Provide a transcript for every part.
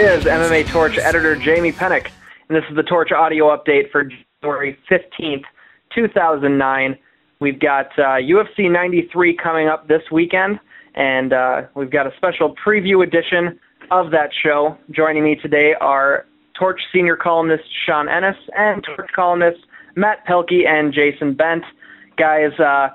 Is MMA Torch editor Jamie Penick, and this is the Torch audio update for January 15th, 2009. We've got uh, UFC 93 coming up this weekend, and uh, we've got a special preview edition of that show. Joining me today are Torch senior columnist Sean Ennis and Torch columnist Matt Pelkey and Jason Bent. Guys, uh,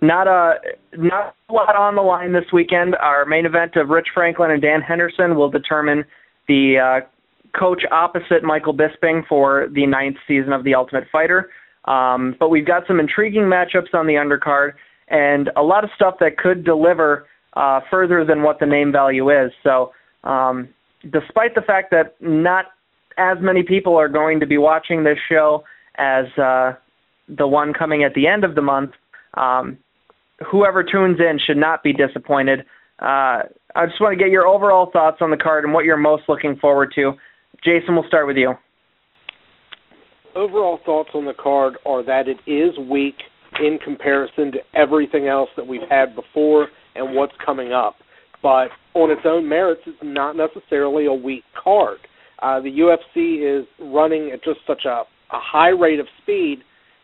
not a not a lot on the line this weekend. Our main event of Rich Franklin and Dan Henderson will determine the uh, coach opposite Michael Bisping for the ninth season of The Ultimate Fighter. Um, but we've got some intriguing matchups on the undercard and a lot of stuff that could deliver uh, further than what the name value is. So, um, despite the fact that not as many people are going to be watching this show as uh, the one coming at the end of the month, um, whoever tunes in should not be disappointed. Uh, I just want to get your overall thoughts on the card and what you're most looking forward to. Jason, we'll start with you. Overall thoughts on the card are that it is weak in comparison to everything else that we've had before and what's coming up. But on its own merits, it's not necessarily a weak card. Uh, the UFC is running at just such a, a high rate of speed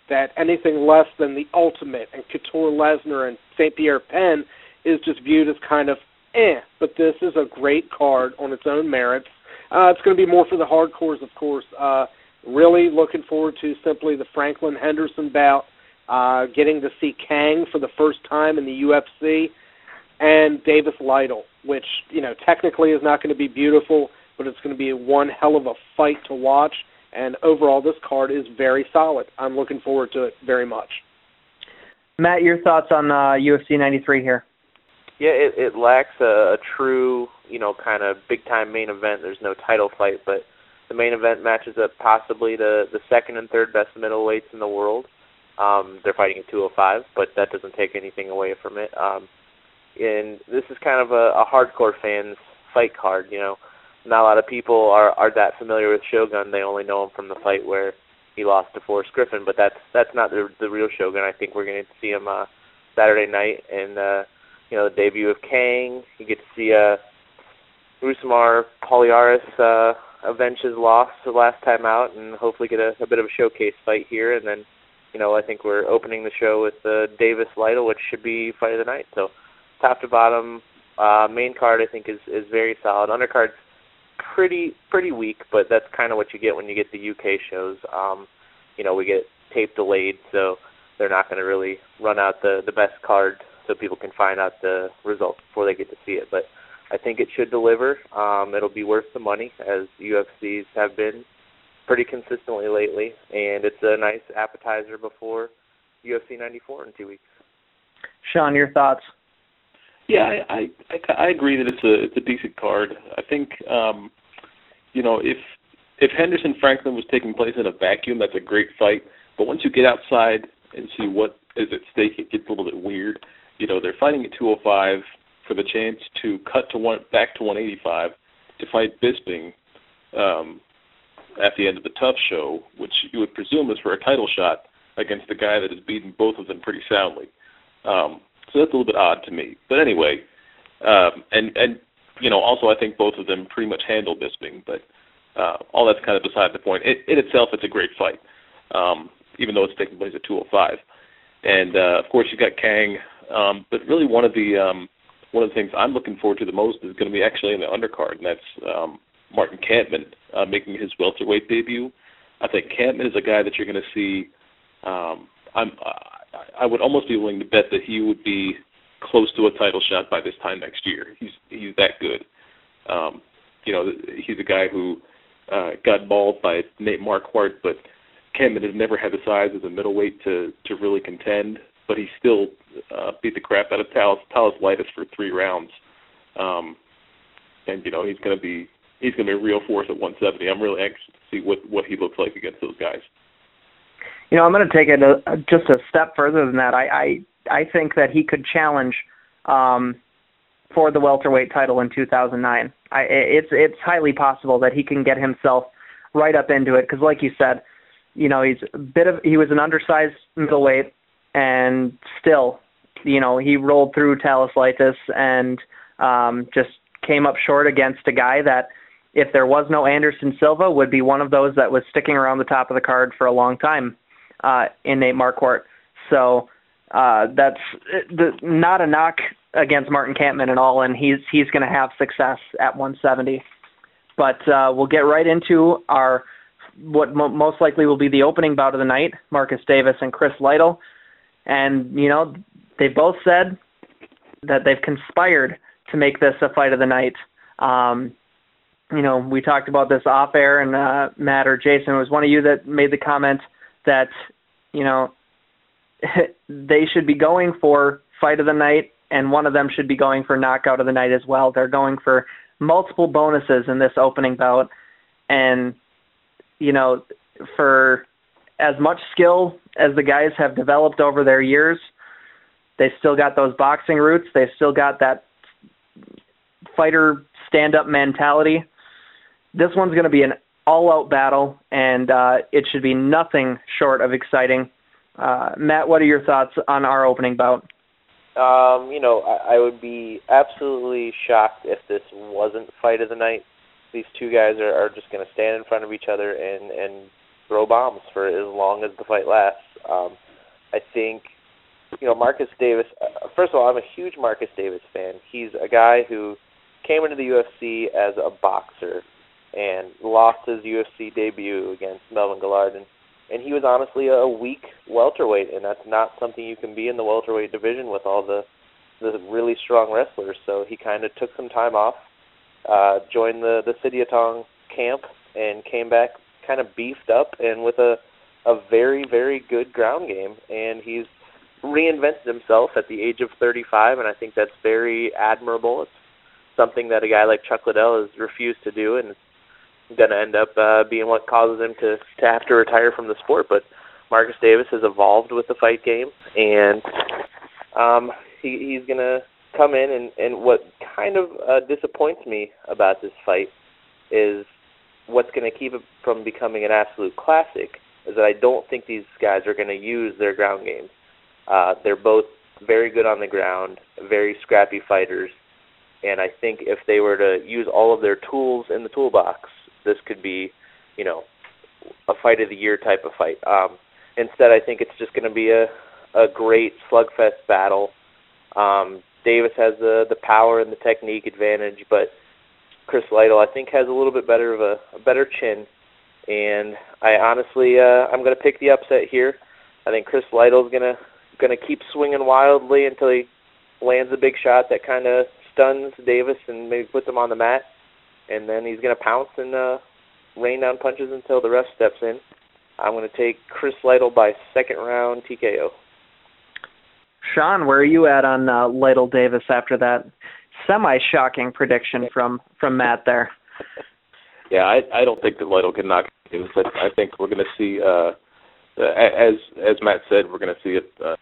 that anything less than the ultimate and Couture Lesnar and St. Pierre Penn is just viewed as kind of eh. But this is a great card on its own merits. Uh, it's going to be more for the hardcores, of course. Uh, really looking forward to simply the Franklin Henderson bout, uh, getting to see Kang for the first time in the UFC, and Davis Lytle, which you know technically is not going to be beautiful, but it's going to be one hell of a fight to watch and overall, this card is very solid. I'm looking forward to it very much. Matt, your thoughts on uh, UFC 93 here? Yeah, it, it lacks a, a true, you know, kind of big time main event. There's no title fight, but the main event matches up possibly the the second and third best middleweights in the world. Um, they're fighting at 205, but that doesn't take anything away from it. Um, and this is kind of a, a hardcore fans fight card. You know, not a lot of people are are that familiar with Shogun. They only know him from the fight where he lost to Forrest Griffin, but that's that's not the the real Shogun. I think we're going to see him uh, Saturday night, and uh, you know the debut of Kang. You get to see uh, Rousimar Palhares uh, avenge his loss the last time out, and hopefully get a, a bit of a showcase fight here. And then, you know, I think we're opening the show with uh, Davis Lytle, which should be fight of the night. So, top to bottom, uh, main card I think is is very solid. Undercard's pretty pretty weak, but that's kind of what you get when you get the UK shows. Um, you know, we get tape delayed, so they're not going to really run out the the best card so people can find out the results before they get to see it. But I think it should deliver. Um, it'll be worth the money as UFCs have been pretty consistently lately, and it's a nice appetizer before UFC 94 in two weeks. Sean, your thoughts? Yeah, I, I I agree that it's a it's a decent card. I think um, you know if if Henderson Franklin was taking place in a vacuum, that's a great fight. But once you get outside and see what is at stake, it gets a little bit weird. You know, they're fighting at 205 for the chance to cut to one back to 185 to fight Bisping um, at the end of the TUF Show, which you would presume is for a title shot against the guy that has beaten both of them pretty soundly. Um, so that's a little bit odd to me. But anyway, um, and and you know, also I think both of them pretty much handle Bisping, but uh, all that's kind of beside the point. It, in itself, it's a great fight, um, even though it's taking place at 205. And uh, of course, you've got Kang, um, but really one of the um, one of the things I'm looking forward to the most is going to be actually in the undercard, and that's um, Martin Kampmann uh, making his welterweight debut. I think Kampmann is a guy that you're going to see. Um, I'm I would almost be willing to bet that he would be close to a title shot by this time next year. He's he's that good. Um, you know, he's a guy who uh, got mauled by Nate Marquardt, but Kampmann has never had the size as a middleweight to to really contend. But he still uh, beat the crap out of Thales Thales for three rounds. Um, and you know he's going to be he's going to be a real force at 170. I'm really anxious to see what what he looks like against those guys. You know, I'm going to take it a, just a step further than that. I I, I think that he could challenge um, for the welterweight title in 2009. I, it's it's highly possible that he can get himself right up into it because, like you said, you know, he's a bit of he was an undersized middleweight, and still, you know, he rolled through Thales Leites and um, just came up short against a guy that, if there was no Anderson Silva, would be one of those that was sticking around the top of the card for a long time uh, in Nate Marquardt. So uh, that's the, not a knock against Martin Kampmann at all, and he's he's going to have success at 170. But uh, we'll get right into our what mo- most likely will be the opening bout of the night, Marcus Davis and Chris Lytle. And, you know, they both said that they've conspired to make this a fight of the night. Um, you know, we talked about this off air, and uh, Matt or Jason was one of you that made the comment that, you know, they should be going for fight of the night, and one of them should be going for knockout of the night as well. They're going for multiple bonuses in this opening bout, and you know, for as much skill as the guys have developed over their years, they still got those boxing roots. They still got that fighter stand-up mentality. This one's going to be an all-out battle, and uh, it should be nothing short of exciting. Uh, Matt, what are your thoughts on our opening bout? Um, you know, I, I would be absolutely shocked if this wasn't fight of the night these two guys are, are just going to stand in front of each other and and throw bombs for as long as the fight lasts. Um, I think, you know, Marcus Davis. Uh, first of all, I'm a huge Marcus Davis fan. He's a guy who came into the UFC as a boxer and lost his UFC debut against Melvin Guillard, and he was honestly a weak welterweight, and that's not something you can be in the welterweight division with all the the really strong wrestlers. So he kind of took some time off, uh, joined the the Sityodtong camp and came back kind of beefed up and with a a very very good ground game and he's reinvented himself at the age of 35 and I think that's very admirable. It's something that a guy like Chuck Liddell has refused to do and it's going to end up uh, being what causes him to to have to retire from the sport but Marcus Davis has evolved with the fight game and um he he's going to come in and and what kind of uh, disappoints me about this fight is what's going to keep it from becoming an absolute classic is that I don't think these guys are going to use their ground game. Uh, they're both very good on the ground, very scrappy fighters, and I think if they were to use all of their tools in the toolbox, this could be, you know, a fight of the year type of fight. Um, instead, I think it's just going to be a a great slugfest battle. Um, Davis has the the power and the technique advantage, but Chris Lytle I think has a little bit better of a, a better chin. And I honestly uh, I'm going to pick the upset here. I think Chris Lytle's going to going to keep swinging wildly until he lands a big shot that kind of stuns Davis and maybe puts him on the mat, and then he's going to pounce and uh, rain down punches until the ref steps in. I'm going to take Chris Lytle by second round TKO. Sean, where are you at on uh, Lytle Davis after that semi-shocking prediction from from Matt there? Yeah, I I don't think that Lytle can knock Davis. I, I think we're going to see, uh, as as Matt said, we're going to see it, uh,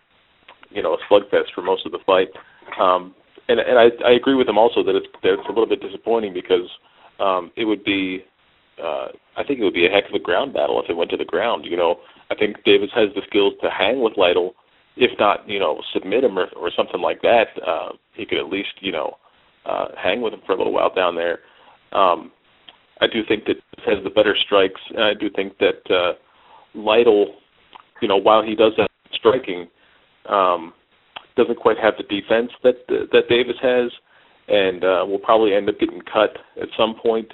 you know, a slugfest for most of the fight. Um, and and I I agree with him also that it's that it's a little bit disappointing because um, it would be. Uh, I think it would be a heck of a ground battle if it went to the ground. You know, I think Davis has the skills to hang with Lytle, if not, you know, submit him or, or something like that, uh, he could at least, you know, uh, hang with him for a little while down there. Um, I do think that has the better strikes, and I do think that uh, Lytle, you know, while he does have striking, um, doesn't quite have the defense that that Davis has, and uh, will probably end up getting cut at some point.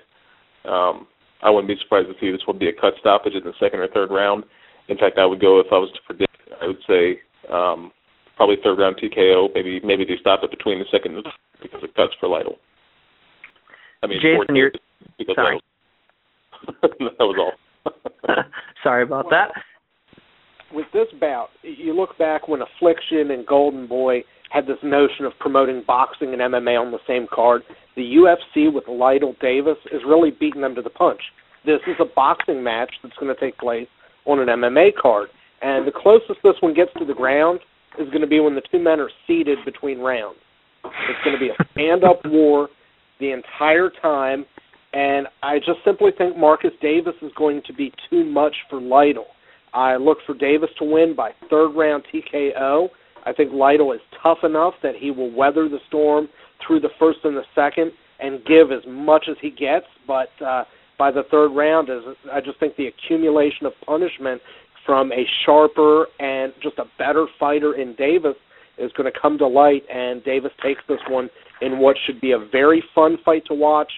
Um, I wouldn't be surprised to see this will be a cut stoppage in the second or third round. In fact, I would go if I was to predict. I would say um, probably third round TKO. Maybe maybe they stop it between the second and because it cuts for Lytle. I mean, Jason, you're sorry. that was all. sorry about that. With this bout, you look back when Affliction and Golden Boy had this notion of promoting boxing and MMA on the same card. The UFC with Lytle Davis is really beating them to the punch. This is a boxing match that's going to take place on an MMA card. And the closest this one gets to the ground is going to be when the two men are seated between rounds. It's going to be a stand-up war the entire time, and I just simply think Marcus Davis is going to be too much for Lytle. I look for Davis to win by third round TKO. I think Lytle is tough enough that he will weather the storm through the first and the second and give as much as he gets, but uh, by the third round, is I just think the accumulation of punishment from a sharper and just a better fighter in Davis is going to come to light, and Davis takes this one in what should be a very fun fight to watch,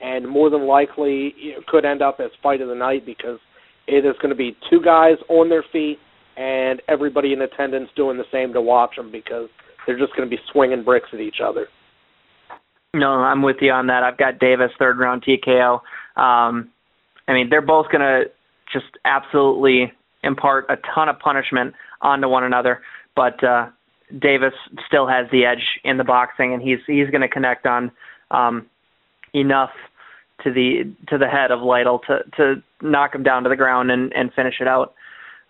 and more than likely could end up as fight of the night because it is going to be two guys on their feet and everybody in attendance doing the same to watch them because they're just going to be swinging bricks at each other. No, I'm with you on that. I've got Davis third round TKO. Um, I mean, they're both going to just absolutely impart a ton of punishment onto one another, but uh, Davis still has the edge in the boxing, and he's he's going to connect on um, enough to the to the head of Lytle to to knock him down to the ground and and finish it out.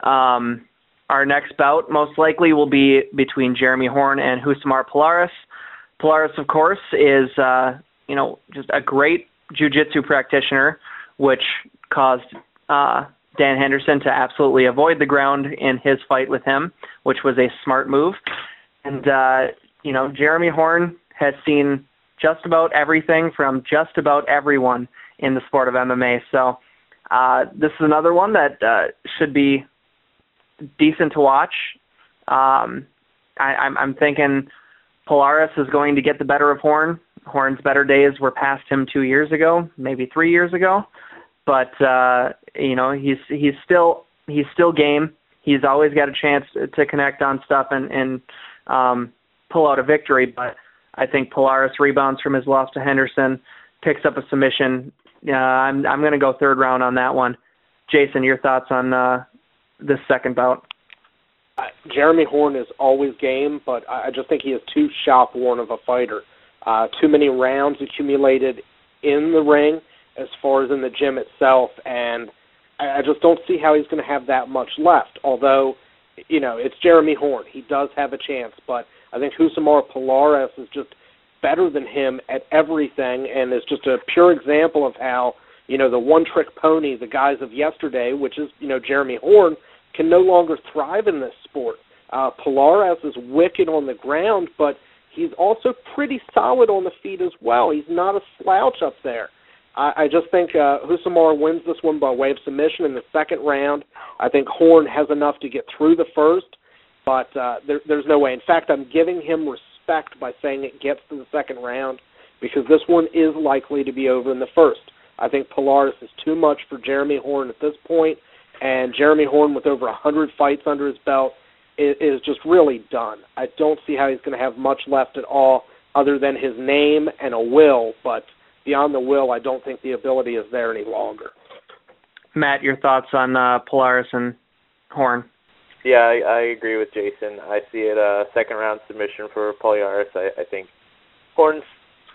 Um, our next bout most likely will be between Jeremy Horn and Rousimar Palhares. Palhares, of course, is uh, you know just a great jiu-jitsu practitioner, which caused uh, Dan Henderson to absolutely avoid the ground in his fight with him, which was a smart move. And uh, you know, Jeremy Horn has seen just about everything from just about everyone in the sport of MMA. So uh, this is another one that uh, should be decent to watch. Um, I, I'm, I'm thinking Palhares is going to get the better of Horn. Horn's better days were past him two years ago, maybe three years ago. But uh, you know, he's he's still he's still game. He's always got a chance to connect on stuff and and um, pull out a victory. But I think Palhares rebounds from his loss to Henderson, picks up a submission. Uh, I'm I'm going to go third round on that one. Jason, your thoughts on uh, this second bout? Uh, Jeremy Horn is always game, but I just think he is too shop worn of a fighter. Uh, too many rounds accumulated in the ring as far as in the gym itself, and I, I just don't see how he's going to have that much left. Although, you know, it's Jeremy Horn, he does have a chance, but I think Rousimar Palhares is just better than him at everything, and is just a pure example of how you know the one-trick pony, the guys of yesterday, which is you know Jeremy Horn, can no longer thrive in this sport. Uh, Palhares is wicked on the ground, but he's also pretty solid on the feet as well. He's not a slouch up there. I, I just think uh, Rousimar wins this one by way of submission in the second round. I think Horn has enough to get through the first, but uh, there, there's no way. In fact, I'm giving him respect by saying it gets to the second round because this one is likely to be over in the first. I think Palhares is too much for Jeremy Horn at this point, and Jeremy Horn with over 100 fights under his belt is, is just really done. I don't see how he's going to have much left at all other than his name and a will, but – beyond the will, I don't think the ability is there any longer. Matt, your thoughts on uh, Palhares and Horn? Yeah, I, I agree with Jason. I see it a uh, second round submission for Palhares. I, I think Horn's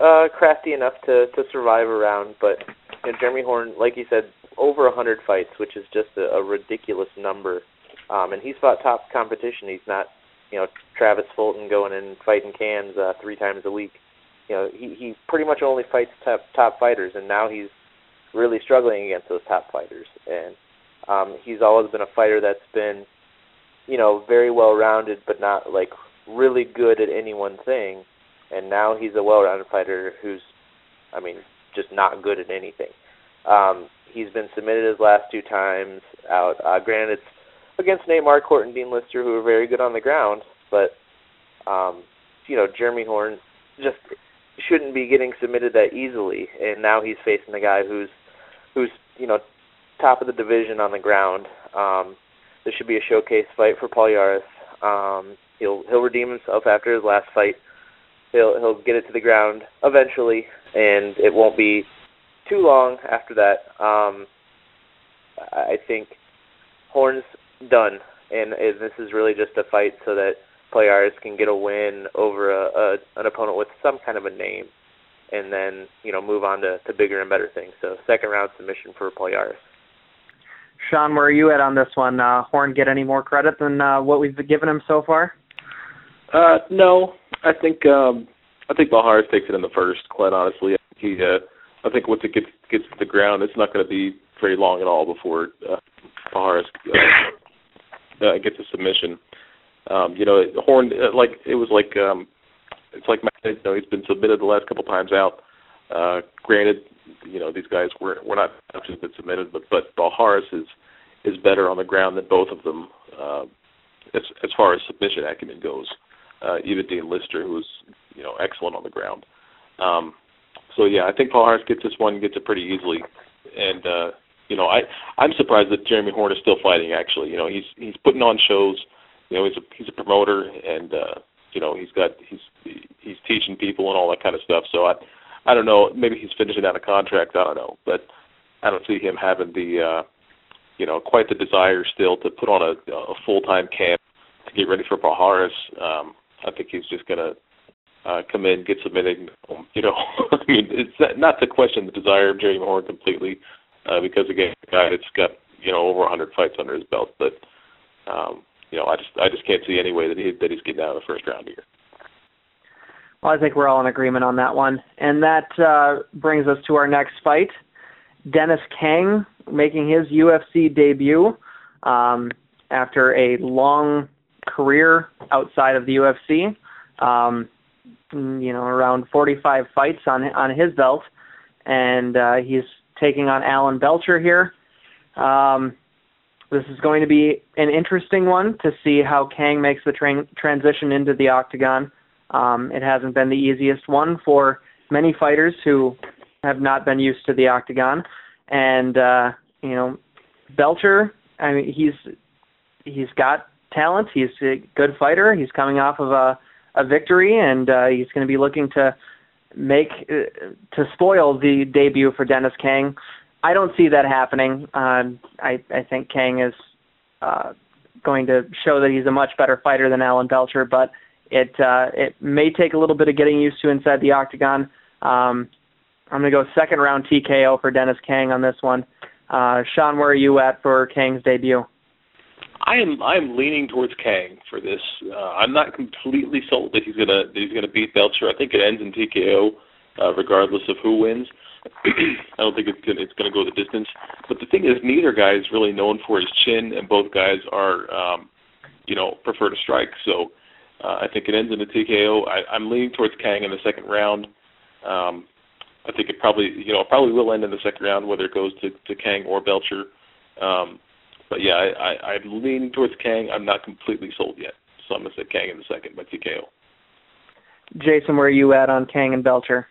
uh, crafty enough to to survive a round, but you know, Jeremy Horn, like you said, over a hundred fights, which is just a, a ridiculous number. Um, and he's fought top competition. He's not, you know, Travis Fulton going and fighting cans uh, three times a week you know, he he pretty much only fights top top fighters, and now he's really struggling against those top fighters. And um, he's always been a fighter that's been, you know, very well rounded, but not like really good at any one thing. And now he's a well-rounded fighter who's, I mean, just not good at anything. Um, he's been submitted his last two times out. Uh, granted, it's against Nate Marquardt and Dean Lister, who are very good on the ground, but um, you know, Jeremy Horn just shouldn't be getting submitted that easily, and now he's facing a guy who's who's you know top of the division on the ground. Um, this should be a showcase fight for Palhares. Um, he'll he'll redeem himself after his last fight. He'll he'll get it to the ground eventually, and it won't be too long after that. Um, I think Horn's done, and, and this is really just a fight so that Palhares can get a win over a, a an opponent with some kind of a name, and then you know move on to, to bigger and better things. So second round submission for Palhares. Sean, where are you at on this one? Uh, Horn get any more credit than uh, what we've given him so far? Uh, no, I think um, I think Palhares takes it in the first. Quite honestly, he uh, I think once it gets gets to the ground, it's not going to be very long at all before uh, Palhares uh, uh, gets a submission. Um, you know, Horn uh, like it was like um, it's like you know he's been submitted the last couple times out. Uh, granted, you know these guys were were not just been submitted, but but Palhares is is better on the ground than both of them uh, as as far as submission acumen goes. Uh, even Dean Lister, who was you know excellent on the ground. Um, so yeah, I think Palhares gets this one, gets it pretty easily, and uh, you know I I'm surprised that Jeremy Horn is still fighting. Actually, you know he's he's putting on shows. You know he's a he's a promoter, and uh, you know he's got he's he's teaching people and all that kind of stuff. So I I don't know. Maybe he's finishing out a contract. I don't know, but I don't see him having the uh, you know quite the desire still to put on a, a full time camp to get ready for Palhares. Um, I think he's just gonna uh, come in, get submitted. You know, I mean, it's not to question the desire of Jerry Horn completely, uh, because again, a guy that's got you know over 100 fights under his belt, but um, you know, I just I just can't see any way that he that he's getting out of the first round here. Well, I think we're all in agreement on that one, and that uh, brings us to our next fight. Dennis Kang making his UFC debut um, after a long career outside of the UFC. Um, you know, around 45 fights on on his belt, and uh, he's taking on Alan Belcher here. Um, this is going to be an interesting one to see how Kang makes the tra- transition into the octagon. Um, it hasn't been the easiest one for many fighters who have not been used to the octagon, and uh, you know, Belcher. I mean, he's he's got talent. He's a good fighter. He's coming off of a a victory, and uh, he's going to be looking to make uh, to spoil the debut for Dennis Kang. I don't see that happening. Um, I I think Kang is uh, going to show that he's a much better fighter than Alan Belcher, but it uh, it may take a little bit of getting used to inside the octagon. Um, I'm going to go second round TKO for Dennis Kang on this one. Uh, Sean, where are you at for Kang's debut? I am I am leaning towards Kang for this. Uh, I'm not completely sold that he's gonna that he's gonna beat Belcher. I think it ends in TKO, uh, regardless of who wins. I don't think it's gonna it's gonna go the distance. But the thing is, neither guy is really known for his chin, and both guys are, um, you know, prefer to strike. So uh, I think it ends in a TKO. I, I'm leaning towards Kang in the second round. Um, I think it probably you know probably will end in the second round, whether it goes to, to Kang or Belcher. Um, but yeah, I, I, I'm leaning towards Kang. I'm not completely sold yet, so I'm gonna say Kang in the second by TKO. Jason, where are you at on Kang and Belcher?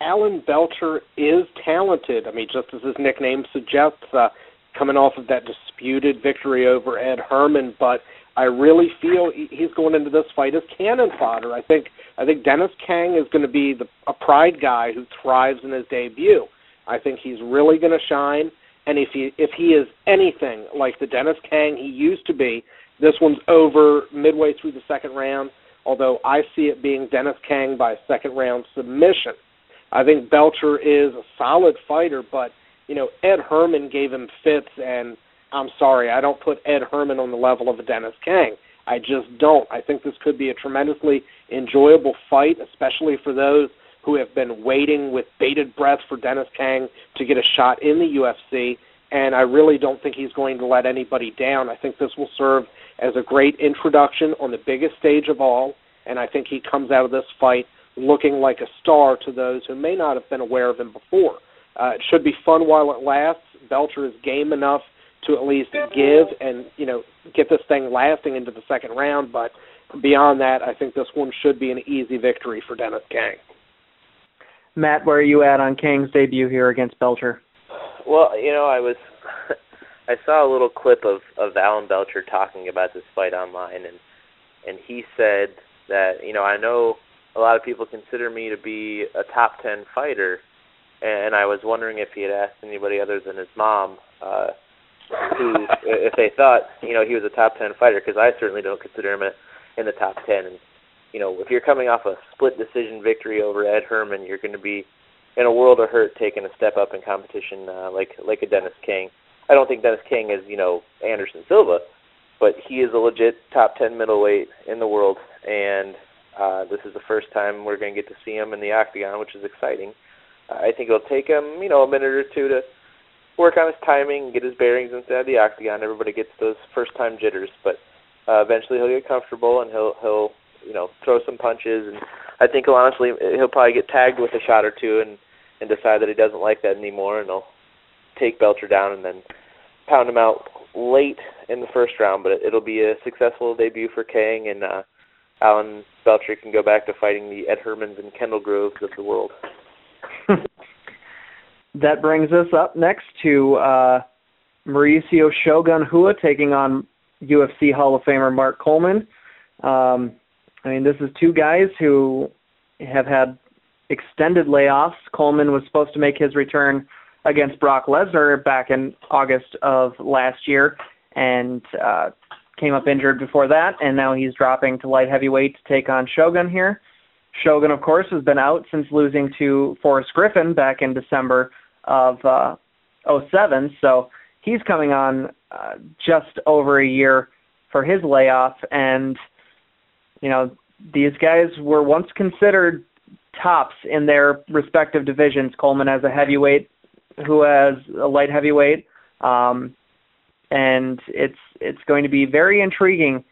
Alan Belcher is talented. I mean, just as his nickname suggests, uh, coming off of that disputed victory over Ed Herman, but I really feel he's going into this fight as cannon fodder. I think I think Dennis Kang is going to be the, a pride guy who thrives in his debut. I think he's really going to shine. And if he if he is anything like the Dennis Kang he used to be, this one's over midway through the second round. Although I see it being Dennis Kang by second round submission. I think Belcher is a solid fighter, but you know Ed Herman gave him fits, and I'm sorry, I don't put Ed Herman on the level of a Dennis Kang. I just don't. I think this could be a tremendously enjoyable fight, especially for those who have been waiting with bated breath for Dennis Kang to get a shot in the UFC. And I really don't think he's going to let anybody down. I think this will serve as a great introduction on the biggest stage of all. And I think he comes out of this fight looking like a star to those who may not have been aware of him before. Uh, it should be fun while it lasts. Belcher is game enough to at least give and you know get this thing lasting into the second round. But beyond that, I think this one should be an easy victory for Dennis Kang. Matt, where are you at on Kang's debut here against Belcher? Well, you know, I was I saw a little clip of of Alan Belcher talking about this fight online, and and he said that you know I know a lot of people consider me to be a top ten fighter, and I was wondering if he had asked anybody other than his mom uh, who if they thought you know he was a top ten fighter because I certainly don't consider him a, in the top ten. And you know, if you're coming off a split decision victory over Ed Herman, you're going to be in a world of hurt taking a step up in competition uh, like like a Dennis Kang. I don't think Dennis Kang is you know Anderson Silva, but he is a legit top ten middleweight in the world, and uh, this is the first time we're going to get to see him in the octagon, which is exciting. I think it'll take him you know a minute or two to work on his timing, get his bearings inside the octagon. Everybody gets those first time jitters, but uh, eventually he'll get comfortable and he'll he'll you know throw some punches and I think he'll honestly he'll probably get tagged with a shot or two and and decide that he doesn't like that anymore, and he'll take Belcher down and then pound him out late in the first round. But it, it'll be a successful debut for Kang, and uh, Alan Belcher can go back to fighting the Ed Hermans and Kendall Groves of the world. that brings us up next to uh, Mauricio Shogun Hua taking on UFC Hall of Famer Mark Coleman. Um, I mean, this is two guys who have had extended layoffs. Coleman was supposed to make his return against Brock Lesnar back in August of last year and uh, came up injured before that, and now he's dropping to light heavyweight to take on Shogun here. Shogun, of course, has been out since losing to Forrest Griffin back in December of uh, 07, so he's coming on uh, just over a year for his layoff, and you know these guys were once considered tops in their respective divisions. Coleman as a heavyweight, who has a light heavyweight, um, and it's it's going to be very intriguing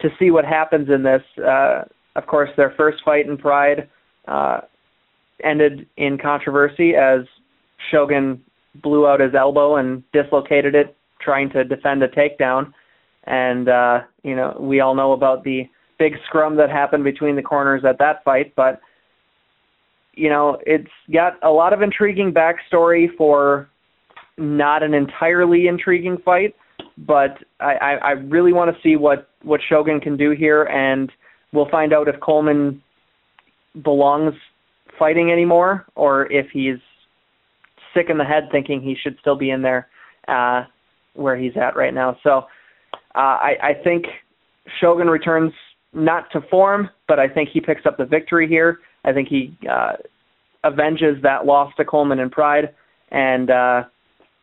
to see what happens in this. Uh, of course, their first fight in Pride uh, ended in controversy as Shogun blew out his elbow and dislocated it trying to defend a takedown. And uh, you know, we all know about the big scrum that happened between the corners at that fight, but you know, it's got a lot of intriguing backstory for not an entirely intriguing fight, but I, I, I really want to see what, what Shogun can do here, and we'll find out if Coleman belongs fighting anymore or if he's sick in the head thinking he should still be in there uh, where he's at right now. So uh, I, I think Shogun returns not to form, but I think he picks up the victory here. I think he uh, avenges that loss to Coleman and Pride, and uh,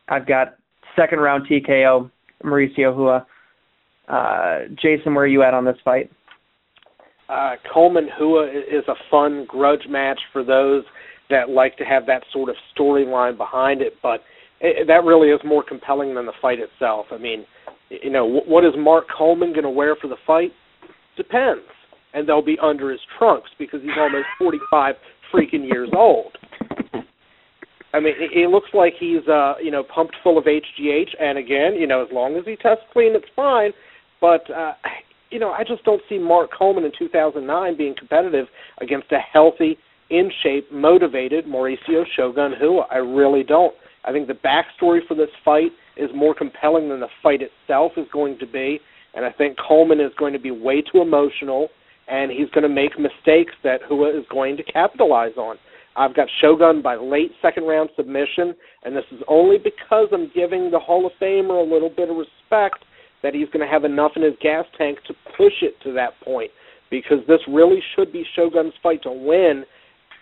I've got second round TKO Mauricio Hua. Uh, Jason, where are you at on this fight? Uh, Coleman Hua is a fun grudge match for those that like to have that sort of storyline behind it, but it, that really is more compelling than the fight itself. I mean, you know, what is Mark Coleman going to wear for the fight? Depends and they'll be under his trunks because he's almost 45 freaking years old. I mean, it looks like he's uh, you know pumped full of HGH, and again, you know, as long as he tests clean, it's fine. But uh, you know, I just don't see Mark Coleman in 2009 being competitive against a healthy, in shape, motivated Mauricio Shogun Rua. I really don't. I think the backstory for this fight is more compelling than the fight itself is going to be, and I think Coleman is going to be way too emotional and he's going to make mistakes that Hua is going to capitalize on. I've got Shogun by late second round submission, and this is only because I'm giving the Hall of Famer a little bit of respect that he's going to have enough in his gas tank to push it to that point. Because this really should be Shogun's fight to win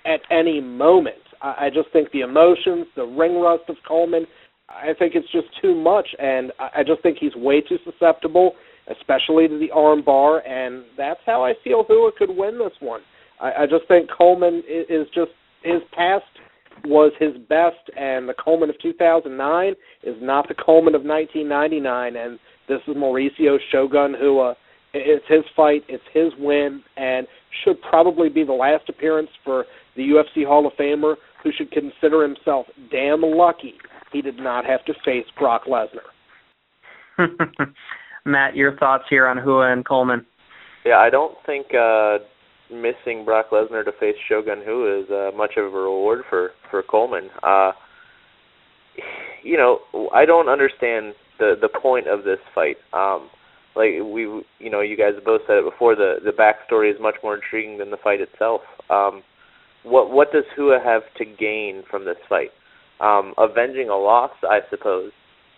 at any moment. I, I just think the emotions, the ring rust of Coleman, I think it's just too much, and I, I just think he's way too susceptible especially to the arm bar, and that's how I feel Hua could win this one. I, I just think Coleman is, is just his past was his best, and the Coleman of 2009 is not the Coleman of 1999, and this is Mauricio Shogun Hua. It's his fight, it's his win, and should probably be the last appearance for the UFC Hall of Famer, who should consider himself damn lucky he did not have to face Brock Lesnar. Matt, your thoughts here on Rua and Coleman? Yeah, I don't think uh, missing Brock Lesnar to face Shogun Rua is uh, much of a reward for for Coleman. Uh, you know, I don't understand the the point of this fight. Um, like we, you know, you guys both said it before. The the backstory is much more intriguing than the fight itself. Um, what what does Rua have to gain from this fight? Um, avenging a loss, I suppose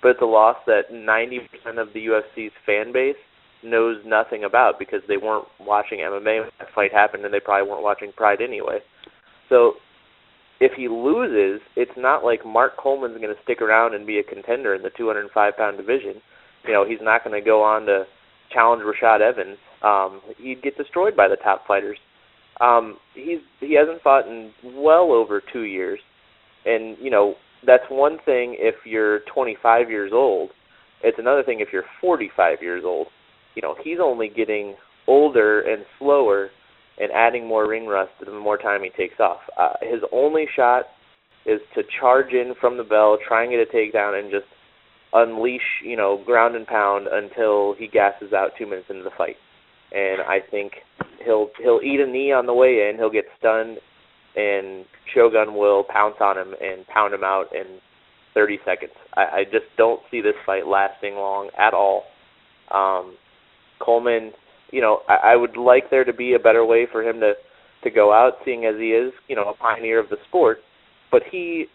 but it's a loss that 90% of the UFC's fan base knows nothing about because they weren't watching MMA when that fight happened, and they probably weren't watching Pride anyway. So if he loses, it's not like Mark Coleman's going to stick around and be a contender in the 205 pound division. You know, he's not going to go on to challenge Rashad Evans. Um, he'd get destroyed by the top fighters. Um, he's he hasn't fought in well over two years, and you know that's one thing if you're 25 years old. It's another thing if you're 45 years old. You know, he's only getting older and slower and adding more ring rust the more time he takes off. Uh, his only shot is to charge in from the bell, try and get a takedown, and just unleash, you know, ground and pound until he gasses out two minutes into the fight. And I think he'll he'll eat a knee on the way in, he'll get stunned, and Shogun will pounce on him and pound him out in 30 seconds. I, I just don't see this fight lasting long at all. Um, Coleman, you know, I, I would like there to be a better way for him to to go out, seeing as he is, you know, a pioneer of the sport. But he,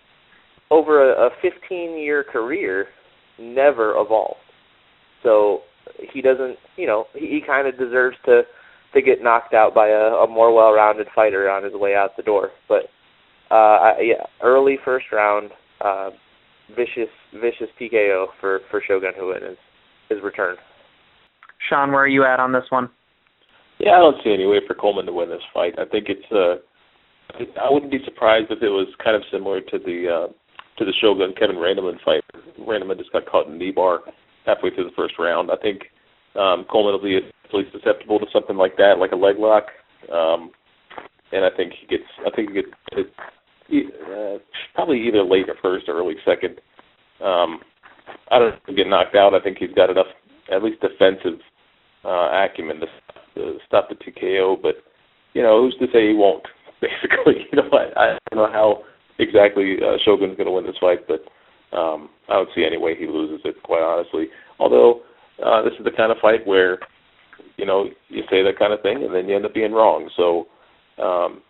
over a, a 15 year career, never evolved. So he doesn't, you know, he, he kind of deserves to to get knocked out by a, a more well-rounded fighter on his way out the door. But uh, I, yeah, early first round, uh, vicious vicious TKO for for Shogun Rua his his return. Sean, where are you at on this one? Yeah, I don't see any way for Coleman to win this fight. I think it's uh I wouldn't be surprised if it was kind of similar to the uh to the Shogun Kevin Randleman fight. Randleman just got caught in the knee bar halfway through the first round. I think um Coleman will be least susceptible to something like that, like a leg lock. Um and I think he gets I think he gets uh, probably either late or first or early second. Um I don't know get knocked out. I think he's got enough at least defensive uh, acumen to, to stop the TKO. But you know, who's to say he won't? Basically, you know, I, I don't know how exactly uh, Shogun's going to win this fight, but um, I don't see any way he loses it. Quite honestly, although uh, this is the kind of fight where you know you say that kind of thing and then you end up being wrong. So, um,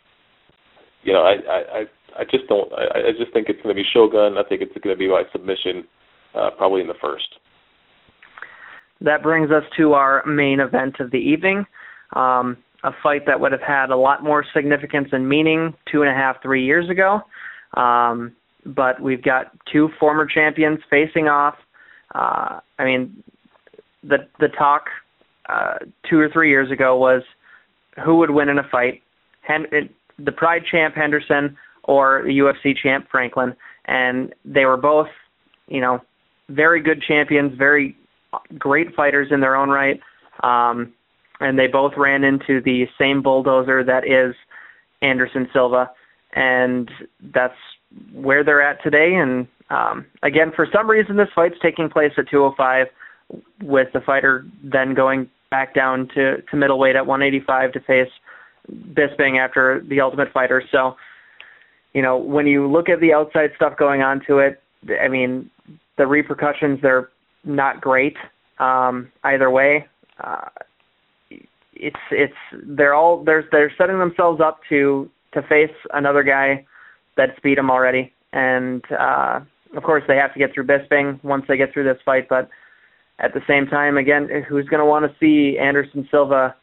you know, I I I just don't. I, I just think it's going to be Shogun. I think it's going to be by submission, uh, probably in the first. That brings us to our main event of the evening. Um, a fight that would have had a lot more significance and meaning two and a half, three years ago. Um, but we've got two former champions facing off. Uh, I mean, the the talk uh, two or three years ago was who would win in a fight, Hen- the Pride champ Henderson or the UFC champ Franklin, and they were both, you know, very good champions, very great fighters in their own right. Um, and they both ran into the same bulldozer that is Anderson Silva, and that's where they're at today. And um, again, for some reason, this fight's taking place at 205, with the fighter then going back down to, to middleweight at 185 to face Bisping after the Ultimate Fighter. So, you know, when you look at the outside stuff going on to it, I mean, the repercussions they're not great um, either way. Uh, it's it's they're all they're they're setting themselves up to to face another guy that's beat them already, and uh, of course they have to get through Bisping once they get through this fight. But at the same time, again, who's going to want to see Anderson Silva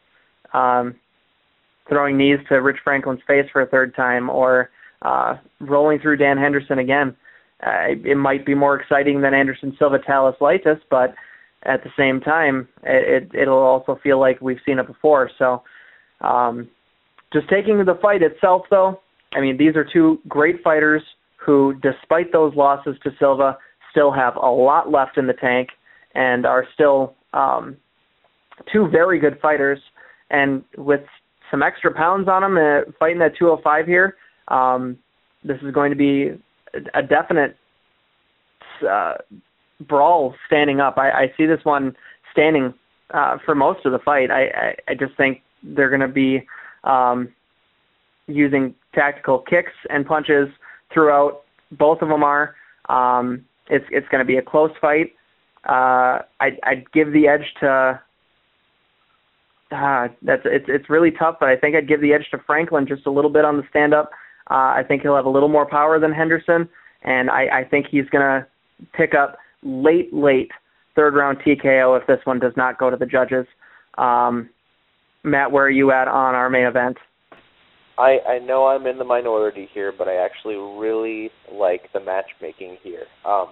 um, throwing knees to Rich Franklin's face for a third time, or uh, rolling through Dan Henderson again? Uh, it might be more exciting than Anderson Silva Thales Leites, but at the same time, it, it it'll also feel like we've seen it before. So, um, just taking the fight itself, though, I mean, these are two great fighters who, despite those losses to Silva, still have a lot left in the tank and are still um, two very good fighters. And with some extra pounds on them, uh, fighting at 205 here, um, this is going to be a definite uh, brawl standing up. I, I see this one standing uh, for most of the fight. I, I, I just think they're going to be um, using tactical kicks and punches throughout. Both of them are. Um, it's it's going to be a close fight. Uh, I'd, I'd give the edge to. Uh, that's it's it's really tough, but I think I'd give the edge to Franklin just a little bit on the stand up. Uh, I think he'll have a little more power than Henderson, and I, I think he's going to pick up late, late third round TKO if this one does not go to the judges. Um, Matt, where are you at on our main event? I, I know I'm in the minority here, but I actually really like the matchmaking here. Um,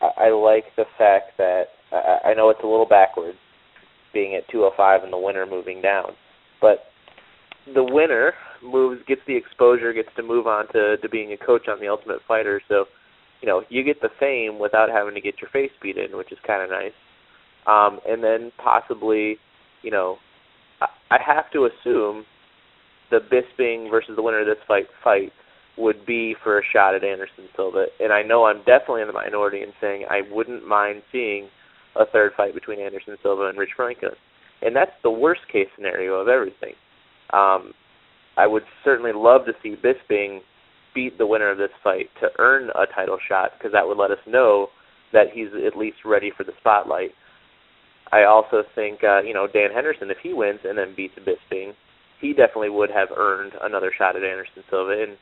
I, I like the fact that I, I know it's a little backwards, being at 205 and the winner moving down, but the winner moves, gets the exposure, gets to move on to, to being a coach on the Ultimate Fighter. So you know, you get the fame without having to get your face beat in, which is kind of nice. Um, and then possibly, you know, I, I have to assume the Bisping versus the winner of this fight fight would be for a shot at Anderson Silva. And I know I'm definitely in the minority in saying I wouldn't mind seeing a third fight between Anderson Silva and Rich Franklin. And that's the worst case scenario of everything. Um, I would certainly love to see Bisping beat the winner of this fight to earn a title shot because that would let us know that he's at least ready for the spotlight. I also think, uh, you know, Dan Henderson, if he wins and then beats Bisping, he definitely would have earned another shot at Anderson Silva. And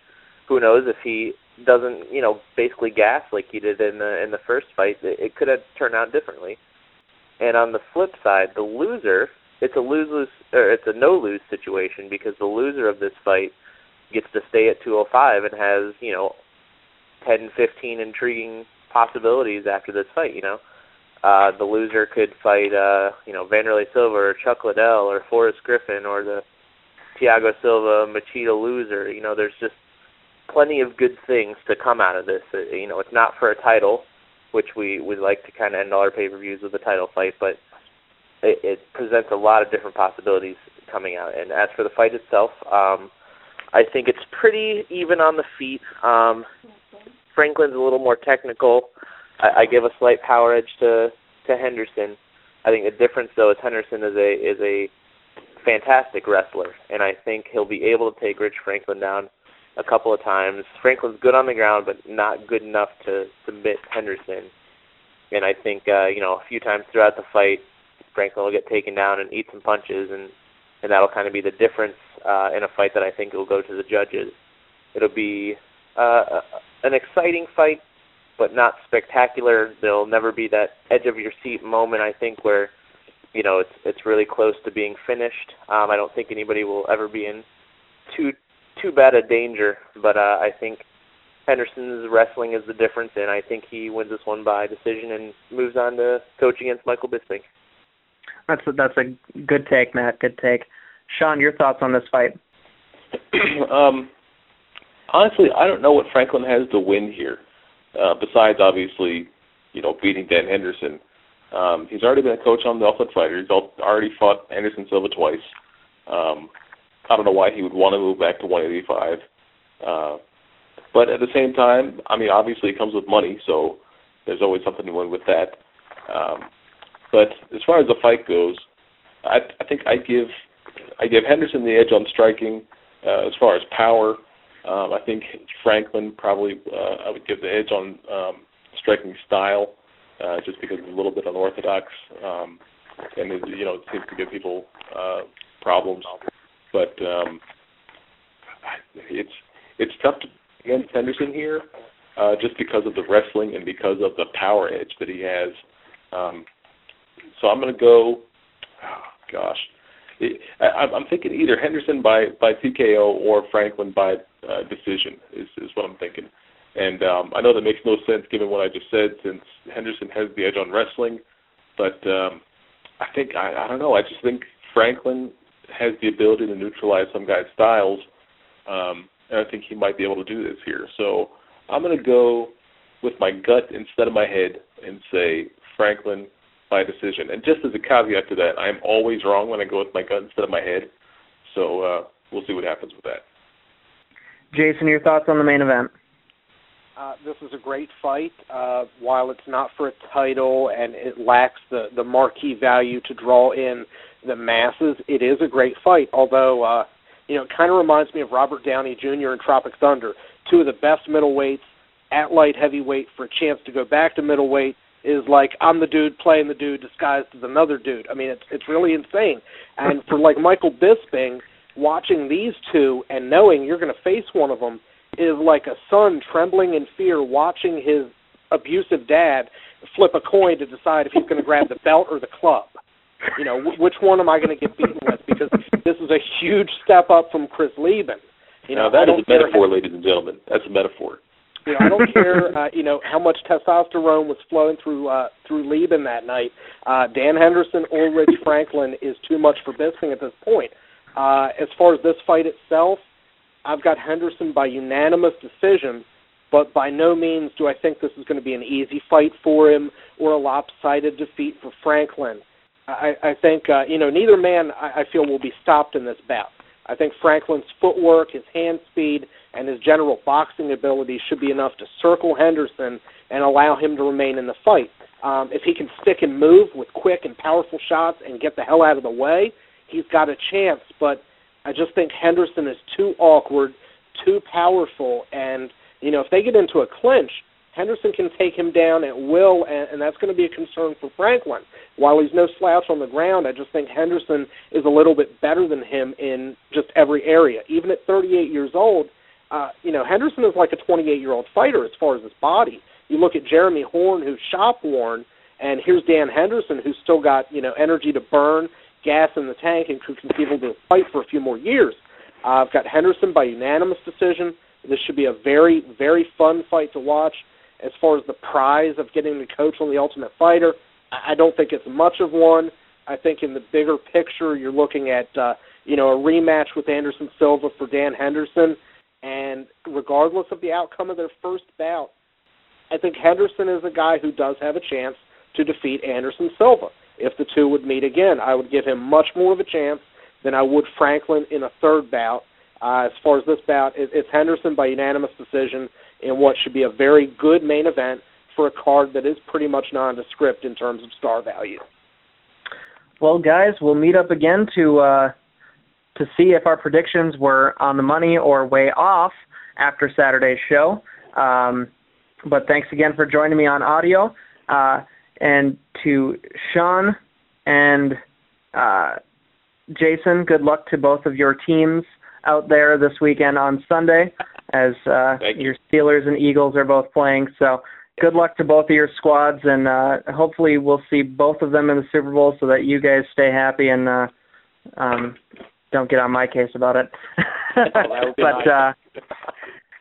who knows if he doesn't, you know, basically gas like he did in the in the first fight, it, it could have turned out differently. And on the flip side, the loser, it's a lose lose or it's a no lose situation because the loser of this fight gets to stay at 205 and has, you know, 10, 15 intriguing possibilities after this fight, you know. Uh, the loser could fight, uh, you know, Wanderlei Silva or Chuck Liddell or Forrest Griffin or the Thiago Silva Machida loser. You know, there's just plenty of good things to come out of this. Uh, you know, it's not for a title, which we would like to kind of end all our pay-per-views with a title fight, but it, it presents a lot of different possibilities coming out. And as for the fight itself, um, I think it's pretty even on the feet. Um, Franklin's a little more technical. I, I give a slight power edge to to Henderson. I think the difference though is Henderson is a is a fantastic wrestler, and I think he'll be able to take Rich Franklin down a couple of times. Franklin's good on the ground, but not good enough to submit Henderson. And I think uh, you know a few times throughout the fight, Franklin will get taken down and eat some punches, and and that'll kind of be the difference uh, in a fight that I think will go to the judges. It'll be uh, an exciting fight, but not spectacular. There'll never be that edge of your seat moment. I think where you know it's it's really close to being finished. Um, I don't think anybody will ever be in too too bad a danger, but uh, I think Henderson's wrestling is the difference, and I think he wins this one by decision and moves on to coach against Michael Bisping. That's a, that's a good take, Matt. Good take. Sean, your thoughts on this fight? um, honestly, I don't know what Franklin has to win here. Uh, besides, obviously, you know, beating Dan Henderson. Um, he's already been a coach on the Ultimate Fighter. He's already fought Anderson Silva twice. Um, I don't know why he would want to move back to 185. Uh, but at the same time, I mean, obviously it comes with money, so there's always something to win with that. Um, but as far as the fight goes, I, I think I give I give Henderson the edge on striking. Uh, as far as power, um, I think Franklin probably uh, I would give the edge on um, striking style, uh, just because it's a little bit unorthodox, um, and it, you know it seems to give people uh, problems. Um, it's it's tough to against Henderson here, uh, just because of the wrestling and because of the power edge that he has. Um, so I'm going to go. Oh, gosh, I, I'm thinking either Henderson by by TKO or Franklin by uh, decision is is what I'm thinking. And um, I know that makes no sense given what I just said, since Henderson has the edge on wrestling. But um, I think I, I don't know. I just think Franklin has the ability to neutralize some guys' styles, um, and I think he might be able to do this here. So I'm going to go with my gut instead of my head and say Franklin by decision. And just as a caveat to that, I'm always wrong when I go with my gut instead of my head. So uh, we'll see what happens with that. Jason, your thoughts on the main event? Uh, this is a great fight. Uh, while it's not for a title and it lacks the, the marquee value to draw in the masses, it is a great fight. Although, uh, you know, it kind of reminds me of Robert Downey Jr. and Tropic Thunder, two of the best middleweights at light heavyweight for a chance to go back to middleweight is like I'm the dude playing the dude disguised as another dude. I mean, it's it's really insane. And for like Michael Bisping, watching these two and knowing you're going to face one of them is like a son trembling in fear watching his abusive dad flip a coin to decide if he's going to grab the belt or the club. You know, w- which one am I going to get beaten with? Because this is a huge step up from Chris Leben. You know, now, that is a metaphor, ladies and gentlemen. That's a metaphor. You know, I don't care, uh, you know, how much testosterone was flowing through uh, through Leben that night. Uh, Dan Henderson or Rich Franklin is too much for Bisping at this point. Uh, as far as this fight itself, I've got Henderson by unanimous decision, but by no means do I think this is going to be an easy fight for him or a lopsided defeat for Franklin. I, I think, uh, you know, neither man I, I feel will be stopped in this bout. I think Franklin's footwork, his hand speed, and his general boxing ability should be enough to circle Henderson and allow him to remain in the fight. Um, if he can stick and move with quick and powerful shots and get the hell out of the way, he's got a chance. But I just think Henderson is too awkward, too powerful, and you know if they get into a clinch, Henderson can take him down at will, and, and that's going to be a concern for Franklin. While he's no slouch on the ground, I just think Henderson is a little bit better than him in just every area. Even at 38 years old, uh, you know Henderson is like a 28-year-old fighter as far as his body. You look at Jeremy Horn, who's shop worn, and here's Dan Henderson, who's still got you know energy to burn, gas in the tank, and could conceivably fight for a few more years. Uh, I've got Henderson by unanimous decision. This should be a very, very fun fight to watch. As far as the prize of getting the coach on the Ultimate Fighter, I don't think it's much of one. I think in the bigger picture, you're looking at uh, you know a rematch with Anderson Silva for Dan Henderson, and regardless of the outcome of their first bout, I think Henderson is a guy who does have a chance to defeat Anderson Silva. If the two would meet again, I would give him much more of a chance than I would Franklin in a third bout. Uh, as far as this bout, it, it's Henderson by unanimous decision in what should be a very good main event for a card that is pretty much nondescript in terms of star value. Well, guys, we'll meet up again to uh, to see if our predictions were on the money or way off after Saturday's show. Um, but thanks again for joining me on audio. Uh, and to Sean and uh, Jason, good luck to both of your teams out there this weekend on Sunday as uh, your Steelers and Eagles are both playing. So good luck to both of your squads, and uh, hopefully we'll see both of them in the Super Bowl so that you guys stay happy and uh, um, don't get on my case about it. but uh,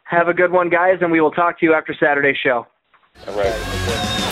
have a good one, guys, and we will talk to you after Saturday's show. All right.